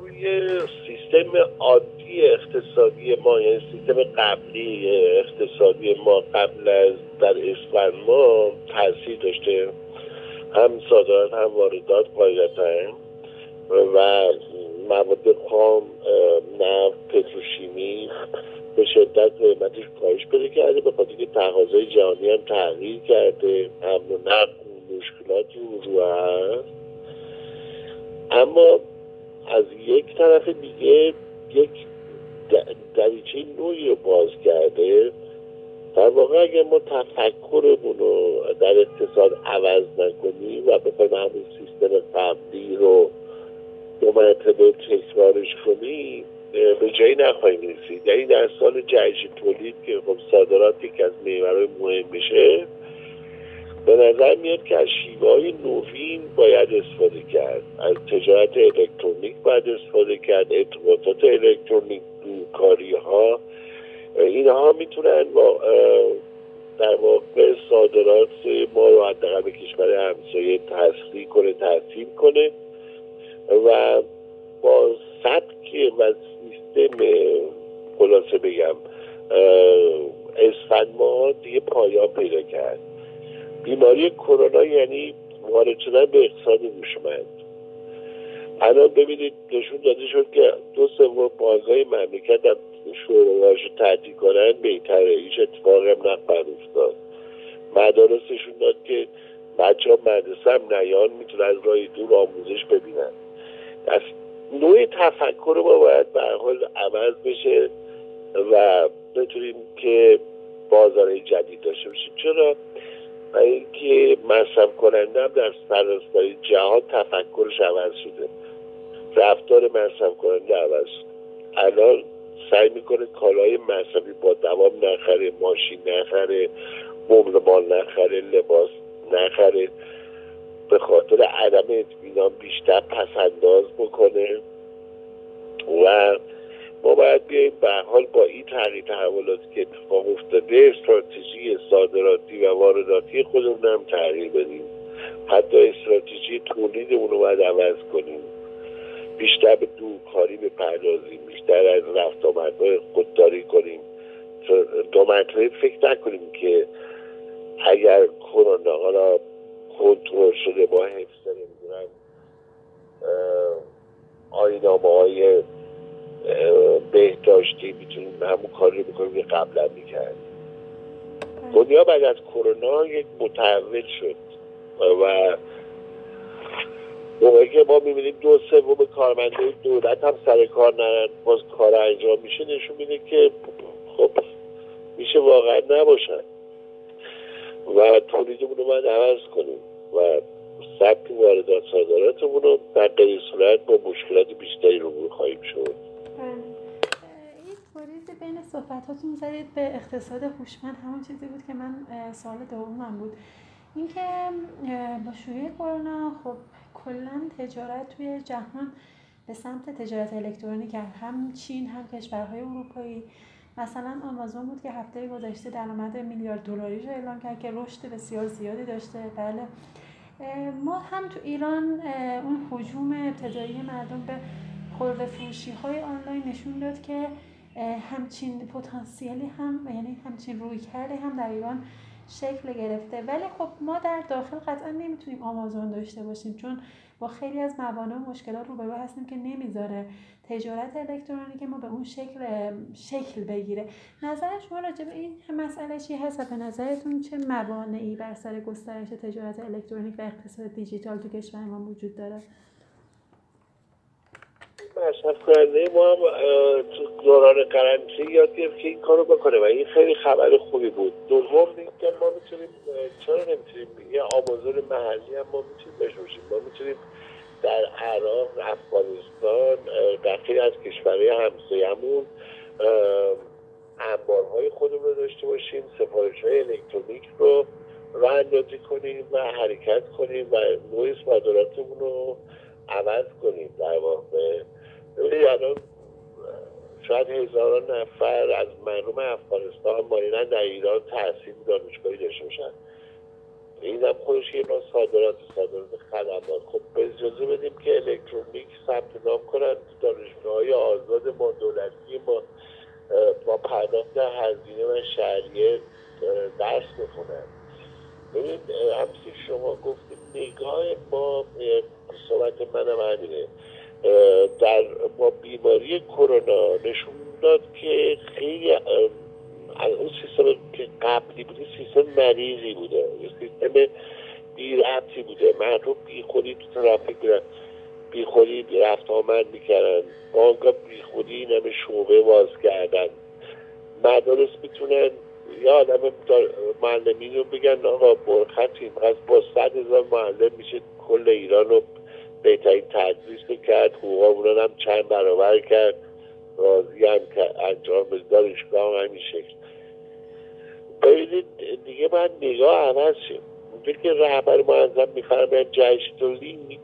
روی سیستم عادی اقتصادی ما یعنی سیستم قبلی اقتصادی ما قبل از در اسفند ما تاثیر داشته. هم صادرات هم واردات قاعدتا. و مواد خام نفت پتروشیمی به شدت قیمتش کاهش پیدا کرده. به خاطر که تقاضای جهانی هم تغییر کرده. و نقل مشکلاتی رو هست اما از یک طرف دیگه یک دریچه نوعی رو باز کرده. در واقع اگر ما تفکرمون رو در اقتصاد عوض نکنیم و بخوایم همون سیستم قبلی رو دو مرتبه تکرارش کنیم به جایی نخواهیم رسید. یعنی در سال جهش تولید که خب صادرات یکی از محورهای مهم بشه به نظر میاد که از شیوه های نوین باید استفاده کرد. از تجارت الکترونیک باید استفاده کرد. ارتباطات الکترونیک کاری ها اینها می‌تونن در واقع صادرات ما رو حداقل به کشور همسایه تسریع کنه تحصیل کنه و با سبک و سیستم خلاصه بگم اسفند ما دیگه پایان پیدا کرد. بیماری کرونا یعنی وارد شدن به اقتصاد هوشمند. الان ببینید نشون داده شد که دو سوم بازهای مملکت هم شورایش رو تعدیل کنن بهتره هیچ اتفاقی هم نخواهد افتاد. مدارسشون داد که بچه ها مدرسه هم نیان می‌تونن از راه دور آموزش ببینن. از نوع تفکر ما باید به حال عوض بشه و بتونیم که بازار جدید داشته باشیم. چرا؟ و اینکه مصرف کننده هم در سراسر جهان تفکرش عوض شده. رفتار مصرف کننده عوض الان سعی می‌کنه کالای مصرفی با دوام نخره ماشین نخره مبلمان نخره لباس نخره. به خاطر عدم اطمینان بیشتر پسنداز بکنه و ما باید بیاییم به حال با این تغییر تحولاتی که اتفاق افتاده استراتژی صادراتی و وارداتی خودمون هم تغییر بدیم. حتی استراتژی تولیدمون رو باید عوض کنیم. بیشتر به دورکاری بپردازیم بیشتر از رفت آمدهای خودداری کنیم. دو فکر نکنیم که اگر کرونا را کنترل شده با حفظ نمی‌دونم آینامه های بهداشتی می‌تونیم همون کاری رو بکنیم که قبلا می‌کرد دنیا بعد از کرونا یک متحول شد و موقعی که ما می‌بینیم دو سوم کارمنده دولت هم سر کار نرن باز کار انجام میشه نشون میده که خب میشه واقعا نباشن. و تولیدمون رو باید عوض کنیم و سبک واردات صادراتمون رو در غیر صورت با مشکلات بیشتری رو خواهیم شد. گریز بین صحبتاتون زدید به اقتصاد هوشمند. همون چیزی بود که من سال دومم بود. اینکه با شروع کرونا خب کلا تجارت توی جهان به سمت تجارت الکترونیک هم چین هم کشورهای اروپایی. مثلا آمازون بود که هفته گذشته درآمد میلیارد دلاریش اعلام کرد که رشد بسیار زیادی داشته. بله. ما هم تو ایران اون حجوم ابتدایی مردم به خورده فروشی های آنلاین نشون داد که همچین پتانسیلی هم یعنی همچین روی کرده هم در ایران شکل گرفته. ولی خب ما در داخل قطعا نمی‌تونیم آمازون داشته باشیم چون با خیلی از موانع و مشکلات روبرو هستیم که نمی‌ذاره تجارت الکترونیک ما به اون شکل شکل بگیره. نظر شما راجع به این مسئله چی هست به نظرتون چه موانعی بر سر گسترش تجارت الکترونیک و اقتصاد دیجیتال تو کشور ما وجود داره؟ مصرف کننده ما هم تو دوران قرنطینه یاد گرفت که این کارو بکنه و این خیلی خبر خوبی بود. دوم اینکه ما می‌تونیم چرا نمی‌تونیم؟ یه آمازون محلی هم ما می‌تونیم بشوشیم ما می‌تونیم در عراق افغانستان در خیلی از کشورهای همسایه‌مون انبارهای خودمون رو داشته باشیم سفارش های الکترونیک رو راه اندازی کنیم و حرکت کنیم و نوع صادراتمون رو عوض کنیم. در الان شاید هزاران نفر از مردم افغانستان مایلا در ایران تحصیل دانشگاهی داشته باشن. این هم خودش یه نوع صادرات صادرات خدمات. خب به اجازه بدیم که الکترونیک ثبت نام کنن. دانشگاه های آزاد ما دولتی ما با پرداخت هزینه و شهریه درس بخونن ببینید همسی شما گفتیم نگاه با صحبت منم همینه. در با بیماری کرونا نشون داد که خیلی اون سیستم که قبلی بوده سیستم مریضی بوده. سیستم بی ربطی بوده. مردم بی خودی تو ترافیک بودن بی خودی رفت آمد می‌کردن. بانک بی خودی این همه شعبه باز کردن. مدارس می‌تونن. یا آدم معلمین رو بگن آقا برخطیم از با صد هزار معلم میشه کل ایران رو بهترین تدریس کرد حقوق هم چند برابر کرد راضی هم که انجام دانشگاه هم همین شکل. ببینید دیگه من نگاه عوض شد. اونجا که رهبر معظم میفرماید جشن تولی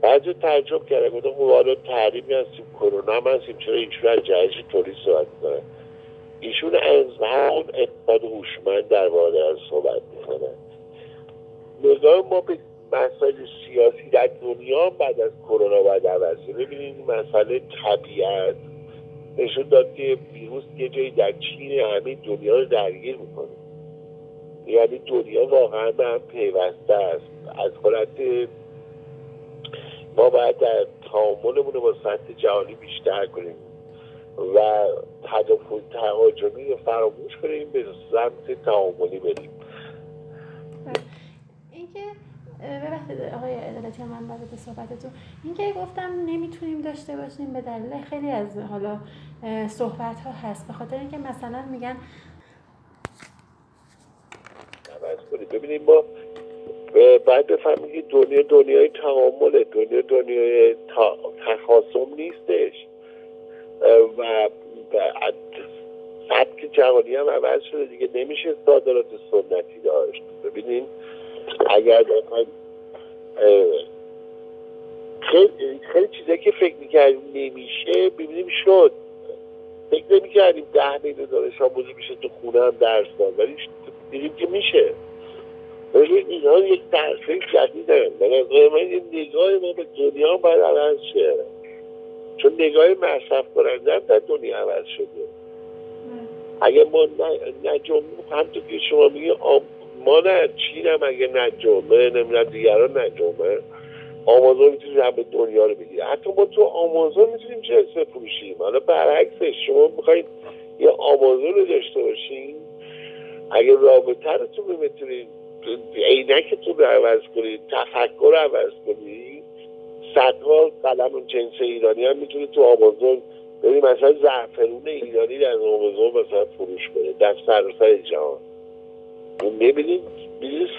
بعضی تعجب کردن گفتم خب حالا تحریمی هستیم کرونا هم هستیم چرا ایشون از جهش تولی صحبت کنن ایشون از همون اقتصاد هوشمند در از صحبت می‌کنن. نگاه ما به مسائل سیاسی در دنیا بعد از کرونا باید عوض ببینید مسئله طبیعت. نشون داد که ویروس یه جایی در چین همه دنیا رو درگیر می‌کنه. یعنی دنیا واقعا به هم پیوسته است. از حالت ما باید در تعاملمون با سطح جهانی بیشتر کنیم و تدافع تهاجمی رو فراموش کنیم به سمت تعاملی بریم. اینکه ببخشید آقای عدالتی من بعد صحبتتون. اینکه گفتم نمی‌تونیم داشته باشیم به دلیل خیلی از حالا صحبت ها هست. به خاطر اینکه مثلا میگن ببینیم ما باید بفهمید که دنیا دنیای تعامله. دنیا دنیای تخاصم نیستش. و سبک جهانی هم عوض شده دیگه. نمیشه صادرات سنتی داشت. ببینیم اگر خیلی, خیلی چیزایی که فکر می‌کردیم نمیشه ببینیم شد. فکر نمی‌کردیم ده میلیون دانش آموزی میشه تو خونه هم درس داد ولی دیدیم که میشه. ولی اینا یک تحصیل جدید هم به نظر من این نگاه ما به دنیا باید عوض شه. چون نگاه مصرف کننده هم در دنیا عوض شده. اگه ما نجوم همطور که شما میگه ما نه چین هم اگه نجومه نمی‌دونم دیگران نجومه آمازون می‌تونیم همه دنیا رو بگیره. حتی ما تو آمازون می‌تونیم چه بفروشیم حالا برعکسش شما می‌خواید یه آمازون رو داشته باشین. اگه رابطه رو تو می‌تونید عینکتون رو عوض کنید تفکر رو عوض کنید صدها قلم جنس ایرانی هم می‌تونه تو آمازون ببین مثلا زعفرون ایرانی در آمازون مثلا فروش کنه در سراسر جهان. ببینید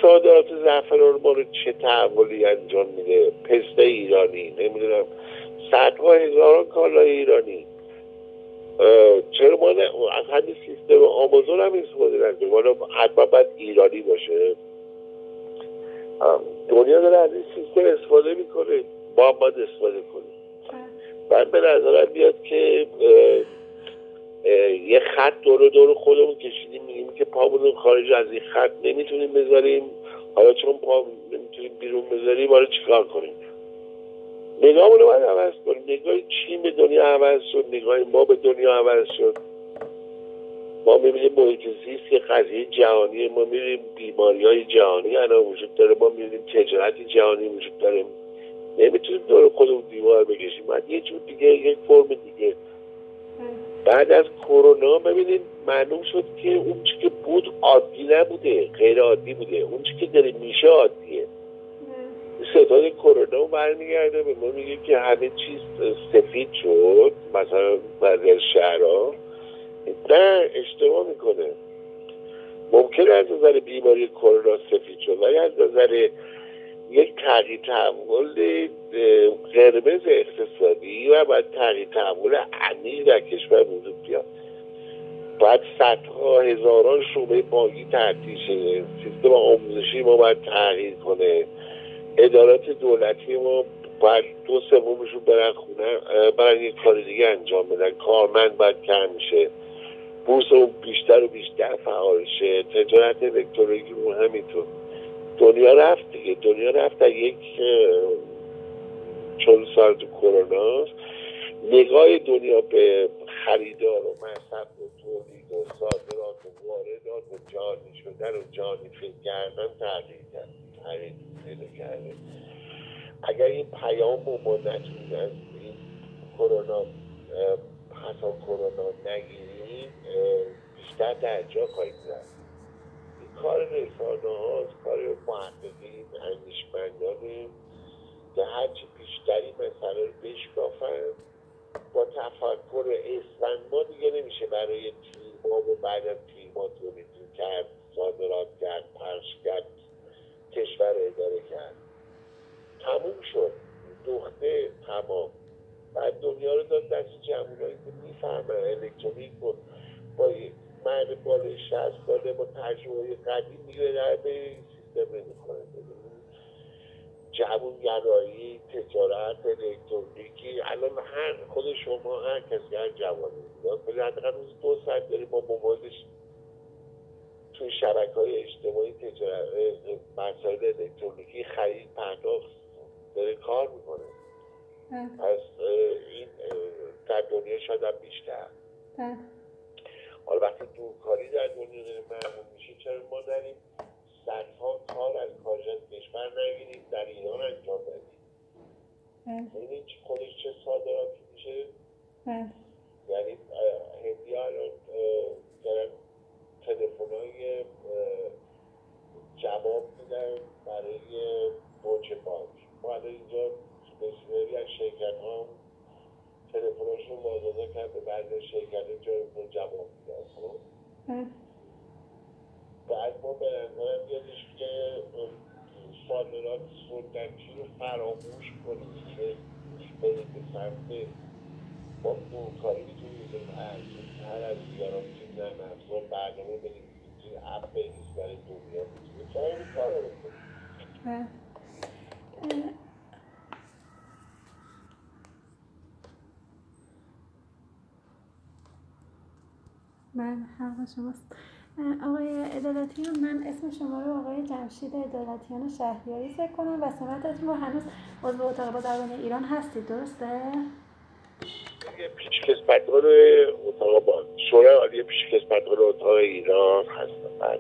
صادرات زعفران ما رو چه تحولی انجام میده. پسته ایرانی نمی‌دونم. صدها هزاران کالای ایرانی. چرا ما از همین سیستم آمازون هم استفاده نکنیم. حالا حتما باید ایرانی باشه. دنیا داره از این سیستم استفاده می‌کنه. ما هم باید استفاده کنیم. من به نظرم بیاد که یه خط دور دور خودمون کشیدیم میگیم که پامون خارج از این خط نمی‌تونیم بذاریم. حالا چون پا نمی‌تونیم بیرون بذاریم حالا چیکار کنیم؟ نگاهمون رو باید عوض کنیم. نگاه چین به دنیا عوض شد؟ نگاه ما به دنیا عوض شد؟ ما می‌بینیم محیط زیست که قضیه جهانی ما می‌بینیم بیماری های جهانی الان وجود داره. ما می‌بینیم تجارت جهانی وجود داره. نمی‌تونیم دور خودمون دیوار بکشیم. باید یه جور دیگه یک فرم دیگه. بعد از کرونا ببینید معلوم شد که اون چی که بود عادی نبوده غیر عادی بوده. اون چی که داره میشه عادیه. ستاد کرونا برمیگرده به ما میگه که همه چیز سفید شد مثلا بعضی از شهرها. نه اشتباه می‌کنه. ممکنه از نظر بیماری کرونا سفید شد ولی از نظر یک تغییر تحول قرمز اقتصادی و باید تغییر تحول عمیق در کشور وجود بیاد. باید صدها هزاران شعبه بانکی تعطیل شه. سیستم آموزشی ما باید تغییر کنه. ادارات دولتی ما باید دو سومشون برن خونه برن یک کار دیگه انجام بدن. کارمند باید کم میشه بورس اون بیشتر و بیشتر فعال شه. تجارت الکترونیکی رو همینطور. دنیا رفت دیگه. دنیا رفت در یک چون سال تو کرونا. نگاه دنیا به خریدار و مصرف و تولید و صادرات و واردات و جانی شدن و جانی فکر کردن تغییر کرد. تغییر کرده اگر این پیام رو ما نتونیم از این کرونا حتی کرونا نگیریم بیشتر در جا خواهیم این کار رسانه هاست کار محققین اندیشمندانه که هرچی بیشتری مسئله رو بشکافن با تفکر اسفند ما دیگه نمیشه برای تیما و بعد از تیما تولید کرد صادرات کرد پرش کرد کشور اداره کرد. تموم شد. دوخته تمام. بعد دنیا رو داد دست جمعونایی که می‌فهمن الکترونیک رو با مرد بالای شهست ساله با تجربه قدیم میگه در به سیستم نمی‌خوره جوانگرایی تجارت الکترونیکی الان هر خود شما هر کسی هر جوانی ولی حداقل روز دو ساعت داری با موبایلش توی شبکه های اجتماعی تجارت مسائل الکترونیکی خرید پرداخت داره کار می‌کنه. پس این در دنیا شاید بیشتر. حالا وقتی دورکاری در دنیا داره معمول میشه چرا ما داریم صدها کار از خارج از کشور نگیریم در ایران انجام بدیم؟ این خودش چه صادراتی میشه؟ یعنی هندی الان دارن تلفن های جواب میدن برای بوچه بانک ما الان اینجا بسیاری از شرکت ها تلفناشون مازاده کرد به بعد شرکت جای جواب میدن خب؟ بعد ما به نظرم بیادش که صادرات سنتی رو فراموش کنیم که بریم به سمت با دورکاری می‌تونیم هر از دیگران می‌تونیم در افزار برنامه بریم می‌تونیم اپ بریز برای دنیا. می‌تونیم چرا این کار رو بکنیم من حق شماست. آقای عدالتیان من اسم شما رو آقای جمشید عدالتیان شهریاری ذکر کنم و سمتتون رو هنوز عضو اتاق با دربان ایران هستید درسته؟ پیشکسوتان اتاق شورای عالی پیشکسوتان اتاق ایران هستم. بعد